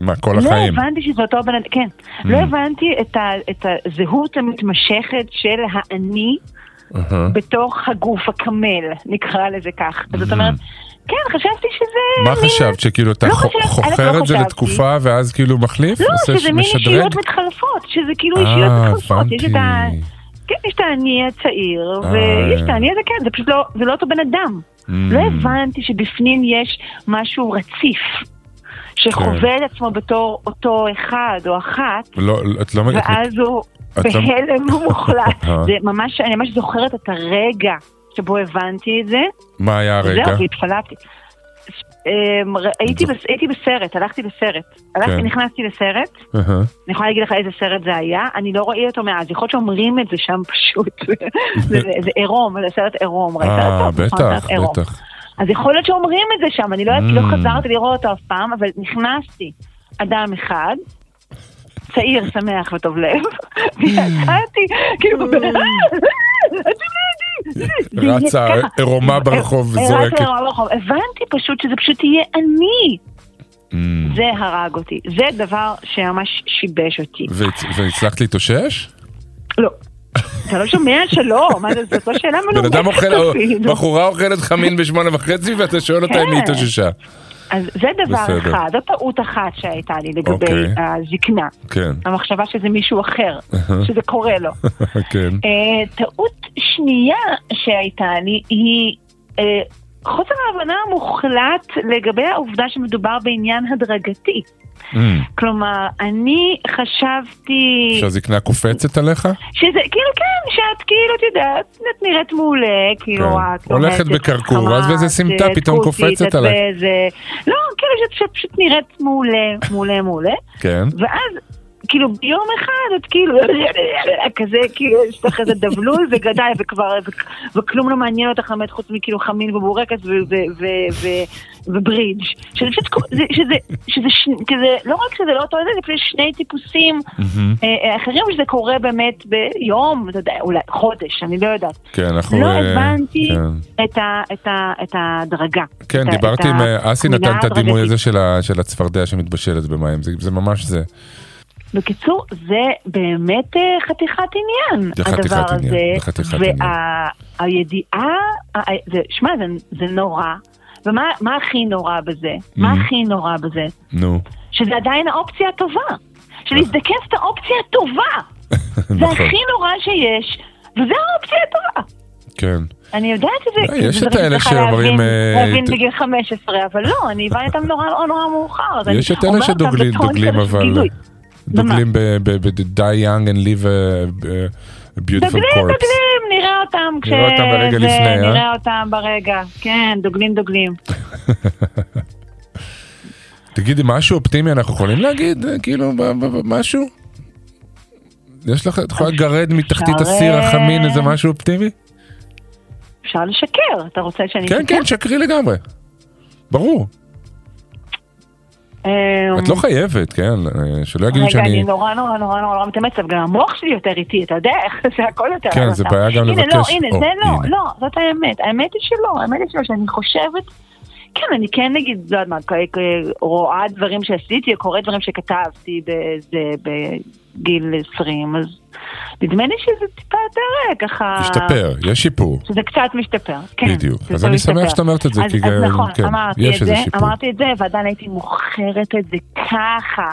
מה, כל לא החיים? הבנתי שזה אותו הבן אדם, כן. לא הבנתי את, ה, את הזהות המתמשכת של האני אהה. בתוך הגוף הקמל, נקרא לזה כך. זאת אומרת, כן, חשבתי שזה... מה מין- חשבת, שכאילו אתה לא חו- חשבת- חוכר אלף, לא את זה חשבתי. לתקופה ואז כאילו מחליף? לא, שזה מין? אישיות מתחלפות, שזה כאילו אה, אישיות מתחלפות. יש את ה... כן, יש את האני הצעיר, אה. ויש את האני הזה, כן, זה פשוט לא, זה לא אותו בן אדם. Mm. לא הבנתי שבפנים יש משהו רציף, שחווה את עצמו בתור אותו אחד או אחת, לא, את לא... את- ואז הוא את לא- בהלם מוחלט. זה ממש, אני ממש זוכרת את הרגע שבו הבנתי את זה, מה היה הרגע? זהו, והתפלפתי. אמ, ר- הייתי בס- הייתי בסרט, הלכתי לסרט. הלכתי, כן. נכנסתי לסרט, אהה. אני יכולה להגיד לך איזה סרט זה היה, אני לא ראיתי אותו מאז, יכול להיות שאומרים את זה שם פשוט. זה זה עירום, זה סרט עירום, ראית אה, אותו? נכון, בטח. בטח. אז יכול להיות שאומרים את זה שם, אני לא יודעת, לא Mm. חזרתי לראות אותו אף פעם, אבל נכנסתי, אדם אחד, צעיר, שמח וטוב לב, ויצאתי, כאילו, רצה. עירומה ברחוב רצה וזועקת. עירומה ברחוב. הבנתי פשוט שזה פשוט יהיה אני. Mm. זה הרג אותי. זה דבר שממש שיבש אותי. והצ- והצלחת להתאושש? לא. אתה לא שומע שלא, מה זה, זאת לא שאלה בן מנומקת. אדם אוכל. בחורה אוכלת חמין בשמונה וחצי ואתה שואל אותה אם היא כן. התאוששה. אז זה דבר בסדר. אחד, זו טעות אחת שהייתה לי לגבי אוקיי. הזקנה. כן, המחשבה שזה מישהו אחר, שזה קורה לו. כן. אה, טעות שנייה שהייתה לי היא אה, חוסר ההבנה המוחלט לגבי העובדה שמדובר בעניין הדרגתי. Mm. כלומר, אני חשבתי שהזקנה קופצת עליך? שזה, כאילו כן, שאת כאילו, את יודעת, את נראית מעולה, כאילו כן. את הולכת בקרקור, אז באיזה סמטה את פתאום קופצת את עלייך. באיזה- לא, כאילו שאת פשוט נראית מעולה, מעולה, מעולה. כן. ואז כאילו ביום אחד את כאילו, כזה, כאילו, יש לך איזה דבלול וגדל וכבר, וכלום לא מעניין אותך באמת חוץ מכאילו חמין ובורקס וברידג'. שאני חושבת שזה, כזה, לא רק שזה לא אותו זה, זה פשוט שני טיפוסים אה, אה, אחרים, שזה קורה באמת ביום, אתה יודע, אולי חודש, אני לא יודעת. כן, אנחנו... לא אה, הבנתי כן. את ה- את ה- את ההדרגה. כן, דיברתי עם אסי נתן את הדימוי. הזה של הצפרדע שמתבשלת במים, זה ממש זה. בקיצור, זה באמת אה, חתיכת עניין, זה חתיכת הדבר עניין, הזה. זה חתיכת עניין. והידיעה, שמע, זה, זה נורא. ומה מה הכי נורא בזה? מה Mhm. הכי נורא בזה? נו, שזה עדיין האופציה הטובה. שלהזדקן זאת האופציה הטובה. זה נכון, הכי נורא שיש, וזה האופציה הטובה. כן. אני יודעת את זה. אה, יש את האלה שאומרים, להבין- אה, בגיל 15, אבל לא, אני הבנתי אותם נורא נורא מאוחר. יש את אלה שדוגלים, אבל. דוגלים ב-die young and live a beautiful דוגלים, corpse. דוגלים, נראה אותם כש... נראה אותם ברגע לפני, אה? נראה אותם ברגע, כן, דוגלים דוגלים. תגידי, משהו אופטימי אנחנו יכולים להגיד? כאילו, משהו? יש לך, את יכולה לגרד מתחתית הסיר החמין איזה משהו אופטימי? אפשר לשקר, אתה רוצה שאני כן, אשקר? כן, שקרי לגמרי. ברור. אמ, את לא חייבת, כן? אה, שלא יגידו רגע, אני שאני... נורא נורא נורא נורא מתאמצת, גם המוח שלי יותר איטי, אתה יודע איך זה הכל יותר... כן, זה. בעיה גם הנה, לבקש- לא, הנה, זה לא, הנה. לא, זאת האמת. האמת היא שלא, האמת היא שלא, שאני חושבת... כן, אני כן נגיד, לא יודעת מה, רואה דברים שעשיתי, או קוראת דברים שכתבתי באיזה, בגיל 20, אז נדמה לי שזה טיפה יותר אה, ככה... השתפר, יש שיפור. שזה קצת משתפר, כן. בדיוק. אז אני משתפר. שמח שאת אומרת את זה, אז- כי אז גם- נכון, כן, אמרתי יש את זה, שיפור. אמרתי את זה, ועדיין הייתי מוכרת את זה ככה.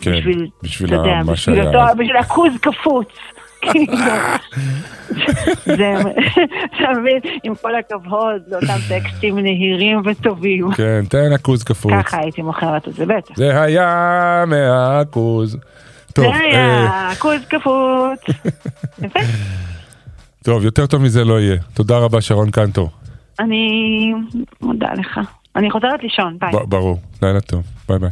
כן, בשביל, בשביל יודע, ה- מה בשביל שהיה. אותו- בשביל הכוז קפוץ. כאילו, זה, אתה מבין, עם כל הכבוד, לאותם טקסטים נהירים וטובים. כן, תן הכוז קפוץ. ככה הייתי מוכרת את זה, בטח. זה היה מהכוז. טוב, זה אה, היה כוז קפוץ. יפה. טוב, יותר טוב מזה לא יהיה. תודה רבה, שרון קנטור. אני מודה לך. אני חוזרת לישון, ביי. ברור, לילה טוב. ביי ביי.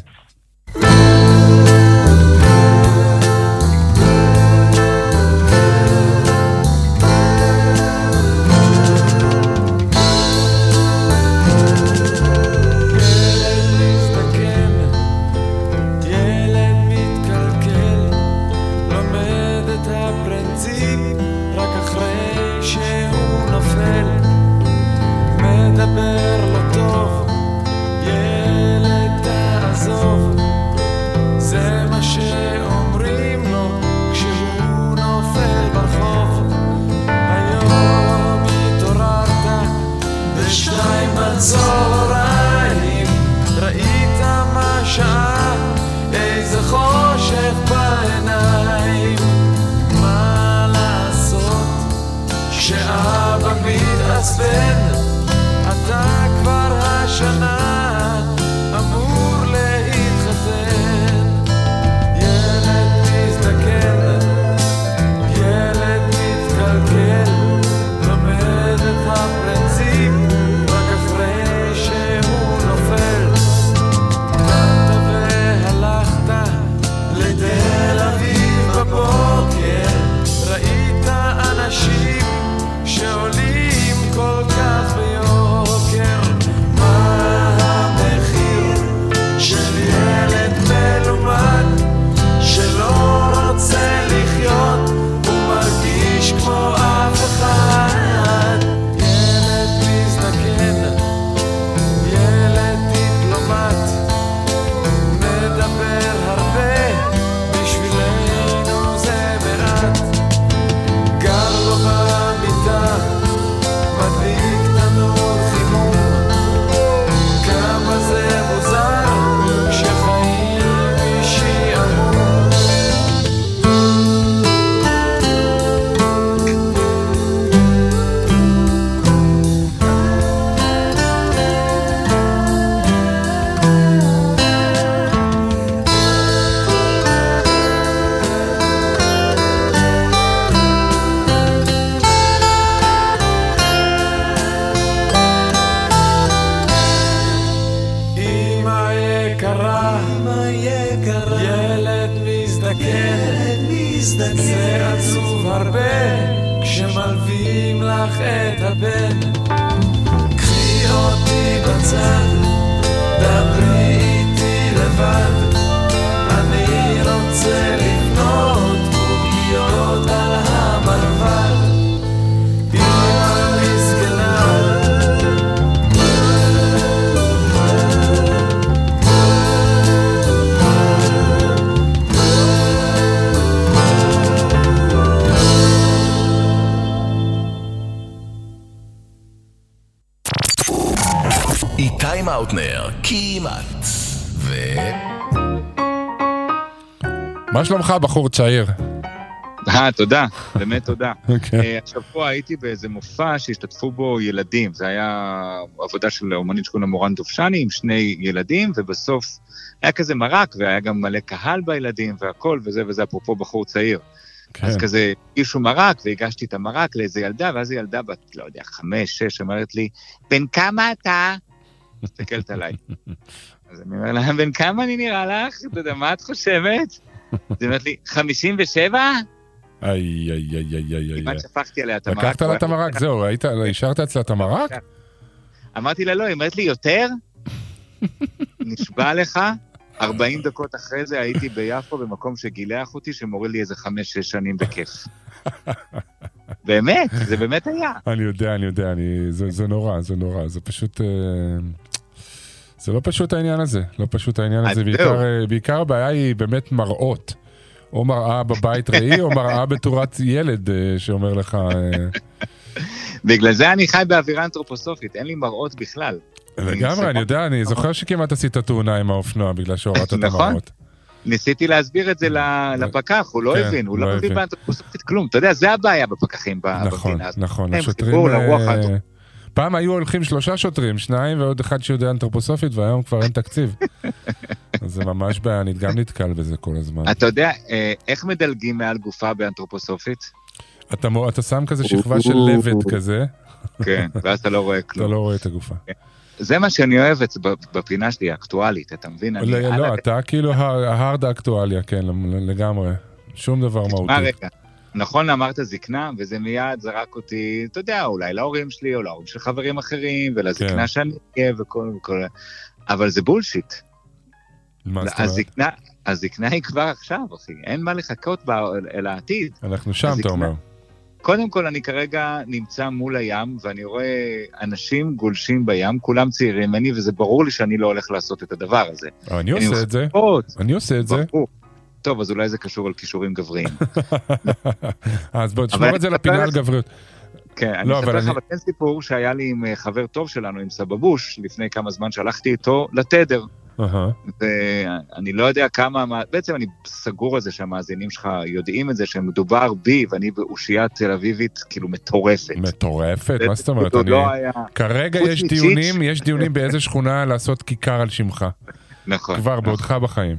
שלומך, בחור צעיר? אה, תודה, באמת תודה. כן. אה, השבוע הייתי באיזה מופע שהשתתפו בו ילדים, זה היה עבודה של אומנית שקוראים לה מורן דובשני עם שני ילדים, ובסוף היה כזה מרק, והיה גם מלא קהל בילדים והכל, וזה וזה, אפרופו בחור צעיר. אז כן. כזה, הגישו מרק, והגשתי את המרק לאיזה ילדה, ואז ילדה בת, לא יודע, חמש, שש, אומרת לי, בן כמה אתה? מסתכלת עליי. אז אני אומר לה, בן כמה אני נראה לך? אתה יודע, מה את חושבת? אז היא אומרת לי, 57? איי, איי, איי, איי, איי, איי. כמעט שפכתי עליה את המרק. לקחת לה את המרק, זהו, היית, השארת אצלה את המרק? אמרתי לה, לא, היא אומרת לי, יותר? נשבע לך, 40 דקות אחרי זה הייתי ביפו במקום שגילח אותי, שמוריד לי איזה 5-6 שנים בכיף. באמת, זה באמת היה. אני יודע, אני יודע, אני, זה, זה נורא, זה נורא, זה פשוט... זה לא פשוט העניין הזה, לא פשוט העניין הזה, בעיקר. אה, בעיקר הבעיה היא באמת מראות. או מראה בבית ראי, או מראה בתורת ילד אה, שאומר לך... אה, בגלל זה אני חי באווירה אנתרופוסופית, אין לי מראות בכלל. לגמרי, אני יודע, אני זוכר שכמעט עשית תאונה עם האופנוע בגלל שהורדת את נכון. המראות. ניסיתי להסביר את זה לפקח, הוא לא כן, הבין, הוא לא לא מבין. באנתרופוסופית כלום. אתה יודע, זה הבעיה בפקחים נכון, במדינה הזאת. נכון, הם השוטרים... חיבור לרוח אה, האנתרופ- פעם היו הולכים שלושה שוטרים, שניים ועוד אחד שיודע אנתרופוסופית, והיום כבר אין תקציב. זה ממש בעיה, אני גם נתקל בזה כל הזמן. אתה יודע, אה, איך מדלגים מעל גופה באנתרופוסופית? אתה אתה שם כזה שכבה של לבד כזה, כן, ואז אתה לא רואה אתה כלום. לא רואה את הגופה. זה מה שאני אוהב בפינה שלי, האקטואלית, אתה מבין? לא, לא, אתה כאילו ההארד אקטואליה, כן, לגמרי. שום דבר מה מהותי. רגע? נכון אמרת זקנה, וזה מיד זרק אותי, אתה יודע, אולי להורים שלי, או להורים של חברים אחרים, כן. ולזקנה שאני אהיה, וכל וכל... אבל זה בולשיט. מה זאת אומרת? הזקנה, הזקנה היא כבר עכשיו, אחי. אין מה לחכות בה אל העתיד. אנחנו שם, אתה הזקנה- אומר. קודם כל, אני כרגע נמצא מול הים, ואני רואה אנשים גולשים בים, כולם צעירים ממני, וזה ברור לי שאני לא הולך לעשות את הדבר הזה. אני עושה את זה, אני עושה את זה. ברור. טוב, אז אולי זה קשור על כישורים גבריים. אז בוא, תשמור את זה לפינה על גבריות. כן, אני לא, אספר לך אבל כן סיפור שהיה לי עם אה, חבר טוב שלנו, עם סבבוש, לפני כמה זמן שהלכתי איתו לתדר. ואני לא יודע כמה, מה- בעצם אני סגור על זה שהמאזינים שלך יודעים את זה, שמדובר בי, ואני באושייה תל אביבית כאילו מטורפת. מטורפת, מה זאת אומרת? אני- לא היה... כרגע יש. דיונים, יש דיונים באיזה שכונה לעשות כיכר על שמך. נכון. כבר, בעודך בחיים.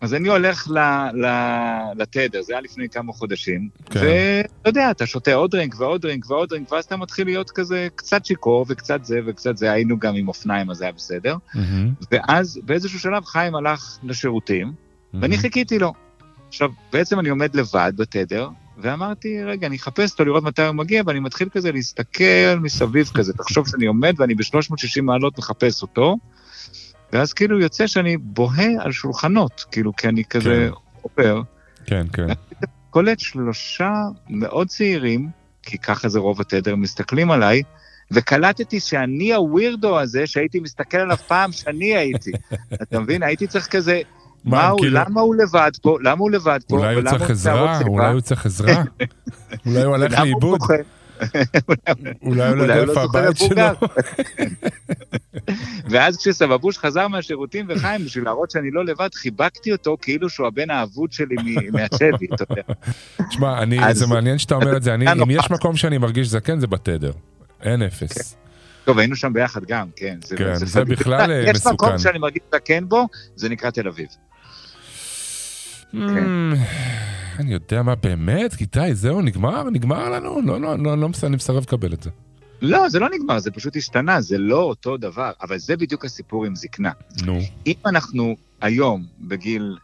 אז אני הולך ל- ל- לתדר, זה היה לפני כמה חודשים, כן. ואתה יודע, אתה שותה עוד דרינק ועוד דרינק ועוד דרינק, ואז אתה מתחיל להיות כזה קצת שיכור וקצת זה וקצת זה, היינו גם עם אופניים, אז זה היה בסדר. מהמם, ואז באיזשהו שלב חיים הלך לשירותים, ואני מהמם. חיכיתי לו. עכשיו, בעצם אני עומד לבד בתדר, ואמרתי, רגע, אני אחפש אותו לראות מתי הוא מגיע, ואני מתחיל כזה להסתכל מסביב כזה, תחשוב שאני עומד ואני ב-360 מעלות מחפש אותו, ואז כאילו יוצא שאני בוהה על שולחנות, כאילו, כי אני כזה עובר, כן, כן. קולט שלושה מאוד צעירים, כי ככה זה רוב התדר, מסתכלים עליי, וקלטתי שאני הווירדו הזה שהייתי מסתכל עליו פעם שאני הייתי. אתה מבין? הייי צריך כזה, מה, מה הוא, כאילו- למה הוא לבד פה? למה הוא לבד פה? אולי הוא צריך עזרה? אולי הוא צריך עזרה? אולי הוא הלך לאיבוד? אולי הוא לא יודע לא איפה זוכר הבית שלו? גר. ואז כשסבבוש חזר מהשירותים וחיים, בשביל להראות שאני לא לבד, חיבקתי אותו כאילו שהוא הבן האבוד שלי מהשבי, אתה יודע. תשמע, זה מעניין שאתה אומר את זה. אם יש. מקום שאני מרגיש זקן, זה בתדר. אין אפס. טוב, היינו שם ביחד גם, כן. כן, זה סביר. בכלל, אה, יש מסוכן. מקום שאני מרגיש זקן בו, זה נקרא תל אביב. כן. אמ, אני יודע מה באמת? איתי, זהו, נגמר? נגמר לנו? לא, לא, לא, לא, אני מסרב לקבל את זה. לא, זה לא נגמר, זה פשוט השתנה, זה לא אותו דבר, אבל זה בדיוק הסיפור עם זקנה. נו. אם אנחנו היום, בגיל,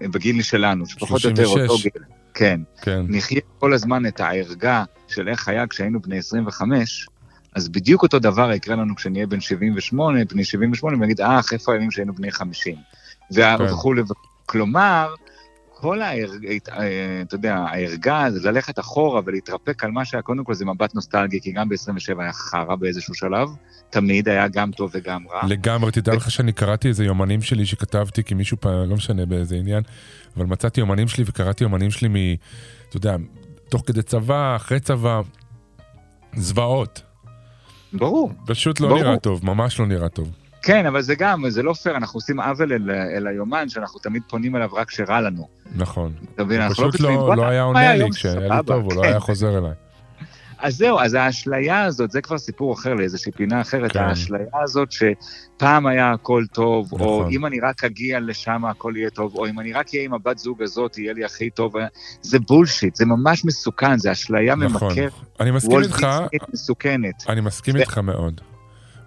בגיל שלנו, שפחות או יותר 36. אותו גיל, כן, כן. נחיה כל הזמן את הערגה של איך היה כשהיינו בני 25, אז בדיוק אותו דבר יקרה לנו כשנהיה בן 78, בני 78, ונגיד, אה, איפה הימים שהיינו בני 50. וה- כן. וכולי, ו- כלומר, כל הערגה, אתה יודע, הערגה זה ללכת אחורה ולהתרפק על מה שהיה, קודם כל זה מבט נוסטלגי, כי גם ב-27 היה חרא באיזשהו שלב, תמיד היה גם טוב וגם רע. לגמרי, תדע לך שאני קראתי איזה יומנים שלי שכתבתי, כי מישהו פעם, לא משנה באיזה עניין, אבל מצאתי יומנים שלי וקראתי יומנים שלי מ... אתה יודע, תוך כדי צבא, אחרי צבא, זוועות. ברור. פשוט לא ברור. נראה טוב, ממש לא נראה טוב. כן, אבל זה גם, זה לא פייר, אנחנו עושים עוול אל, אל היומן, שאנחנו תמיד פונים אליו רק כשרע לנו. נכון. אתה מבין, אנחנו לא פשוט לא, "בואנה, לא היה עונה לי? כשהיה לי סבבה", טוב, הוא לא כן. היה חוזר אליי. אז זהו, אז האשליה הזאת, זה כבר סיפור אחר לאיזושהי פינה אחרת, כן. האשליה הזאת שפעם היה הכל טוב, או נכון. אם אני רק אגיע לשם הכל יהיה טוב, או אם אני רק אהיה עם הבת זוג הזאת, יהיה לי הכי טוב, זה בולשיט, זה ממש מסוכן, זה אשליה נכון. ממכרת. אני מסכים איתך, מסוכנת. אני מסכים ו- איתך מאוד.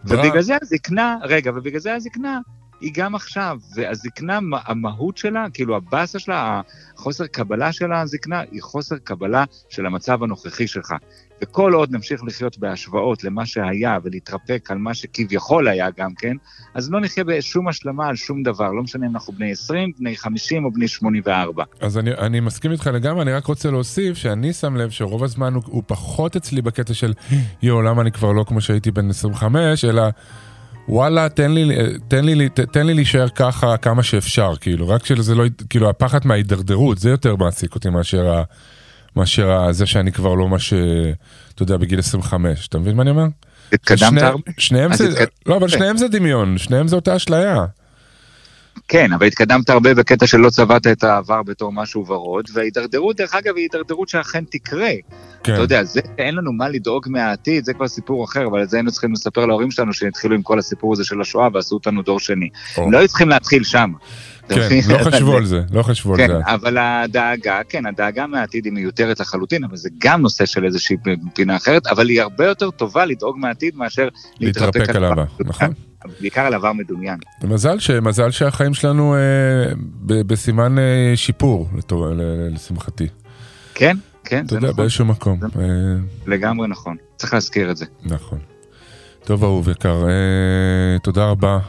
ובגלל זה הזקנה, רגע, ובגלל זה הזקנה היא גם עכשיו, והזקנה, מה- המהות שלה, כאילו הבאסה שלה, החוסר קבלה של הזקנה, היא חוסר קבלה של המצב הנוכחי שלך. וכל עוד נמשיך לחיות בהשוואות למה שהיה ולהתרפק על מה שכביכול היה גם כן, אז לא נחיה בשום השלמה על שום דבר, לא משנה אם אנחנו בני 20, בני 50 או בני 84. אז אני, אני מסכים איתך לגמרי, אני רק רוצה להוסיף שאני שם לב שרוב הזמן הוא, הוא פחות אצלי בקטע של יואו, למה אני כבר לא כמו שהייתי בן 25, אלא וואלה, תן לי, תן לי, ת- תן לי להישאר ככה כמה שאפשר, כאילו, רק שזה לא, כאילו, הפחד מההידרדרות, זה יותר מעסיק אותי מאשר, ה, מאשר זה שאני כבר לא מה ש... אתה יודע, בגיל 25, אתה מבין מה אני אומר? התקדמת הרבה? שניהם זה, לא, אבל כן. שניהם זה דמיון, שניהם זה אותה אשליה. כן, אבל התקדמת הרבה בקטע שלא צבעת את העבר בתור משהו ורוד, וההידרדרות, דרך אגב, היא הידרדרות שאכן תקרה. כן. אתה יודע, זה, אין לנו מה לדאוג מהעתיד, זה כבר סיפור אחר, אבל את זה היינו צריכים לספר להורים שלנו שהתחילו עם כל הסיפור הזה של השואה ועשו אותנו דור שני. או. לא היו צריכים להתחיל שם. אתה כן? לא חשבו על זה, לא חשבו על כן, זה. אבל הדאגה, כן, הדאגה מהעתיד היא מיותרת לחלוטין, אבל זה גם נושא של איזושהי פינה אחרת, אבל היא הרבה יותר טובה לדאוג מהעתיד מאשר להתרפק על העבר, נכון. בעיקר על עבר מדומיין. מזל, ש, מזל שהחיים שלנו אה, ב, בסימן אה, שיפור, לטוב, ל- לשמחתי. כן, כן, אתה זה יודע, נכון. באיזשהו מקום. אה, לגמרי נכון. צריך להזכיר את זה. נכון. טוב, אהוב יקר, אה, תודה רבה.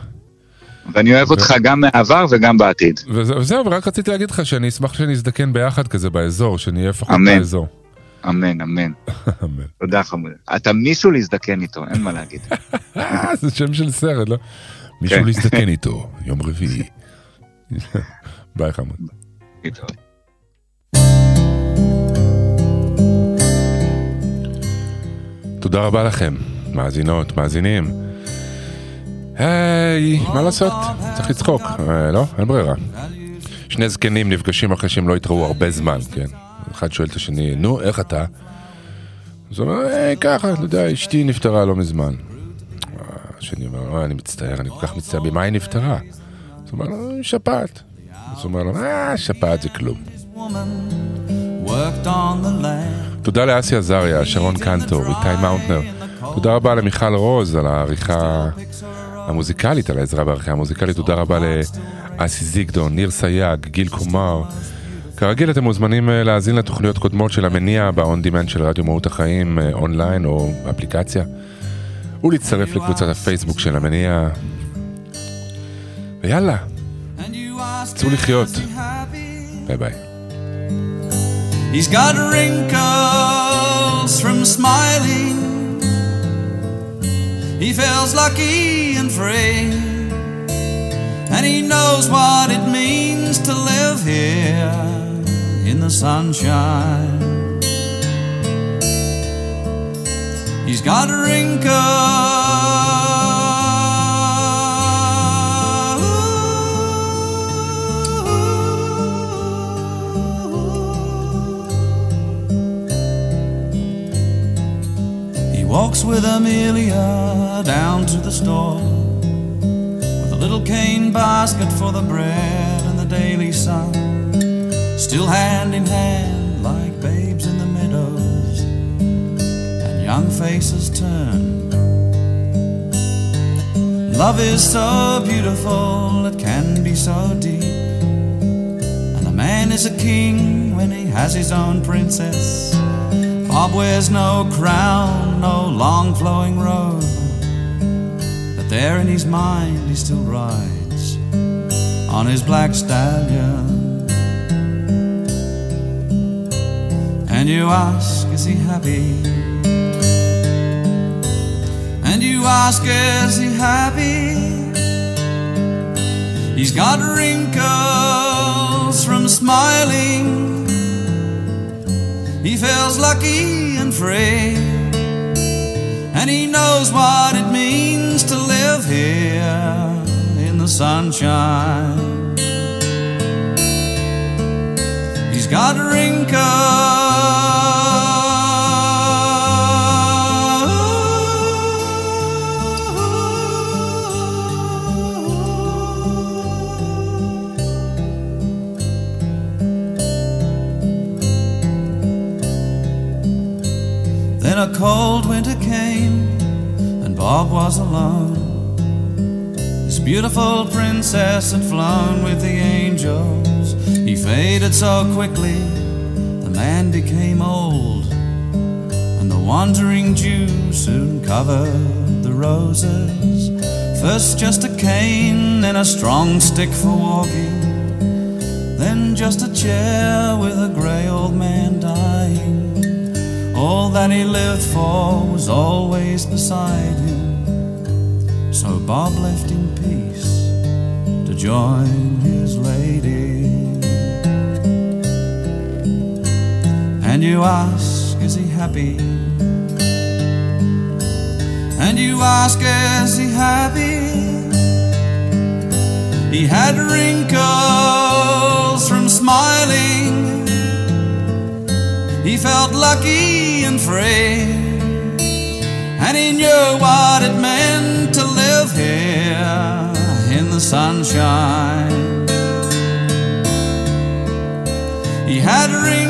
ואני אוהב אותך גם מהעבר וגם בעתיד. וזה- וזהו, ורק רציתי להגיד לך שאני אשמח שנזדקן ביחד כזה באזור, שנהיה לפחות. באזור. אמן, אמן. אמן. תודה חמוד. אתה מישהו להזדקן איתו, אין מה להגיד. זה שם של סרט, לא? מישהו כן. להזדקן איתו, יום רביעי. ביי חמוד. תודה רבה לכם, מאזינות, מאזינים. היי, מה לעשות? צריך לצחוק, אה, לא? אין ברירה. שני זקנים נפגשים אחרי שהם לא התראו הרבה זמן, כן? אחד שואל את השני, נו, איך אתה? אז הוא אומר, היי, ככה, אתה יודע, אשתי נפטרה לא מזמן. השני אומר, "אה, אני מצטער, אני כל כך מצטער, במה היא נפטרה? אז הוא אומר לו, שפעת. אז הוא אומר לו, אה, שפעת זה כלום. תודה לאסי עזריה, שרון קנטור, איתי מאונטנר. תודה רבה למיכל רוז על העריכה המוזיקלית, על העזרה בעריכה המוזיקלית. תודה רבה לאסי זיגדון, ניר סייג, גיל קומר. כרגיל אתם מוזמנים אה, להאזין לתוכניות קודמות של המניע ב-on demand של רדיו מהות החיים אה, אונליין או באפליקציה, ולהצטרף לקבוצת הפייסבוק של המניע. ויאללה, צאו לחיות. ביי ביי. He's got free. And he knows what it means to live here in the sunshine. He's got a wrinkl. He walks with Amelia down to the store cane basket for the bread and the daily sun. Still hand in hand like babes in the meadows, and young faces turn. Love is so beautiful, it can be so deep, and a man is a king when he has his own princess. Bob wears no crown, no long flowing robe. There in his mind he still rides on his black stallion. And you ask, is he happy? And you ask, is he happy? He's got wrinkles from smiling. He feels lucky and free. And he knows what it means here in the sunshine. He's got. Then a cold winter came, and Bob was alone. Beautiful princess had flown with the angels. He faded so quickly, the man became old. And the wandering Jew soon covered the roses. First just a cane, then a strong stick for walking. Then just a chair with a grey old man dying. All that he lived for was always beside him. So Bob left in peace to join his lady. And you ask, is he happy? And you ask, is he happy? He had wrinkles from smiling. He felt lucky and free, and he knew what it meant the sunshine. He had rings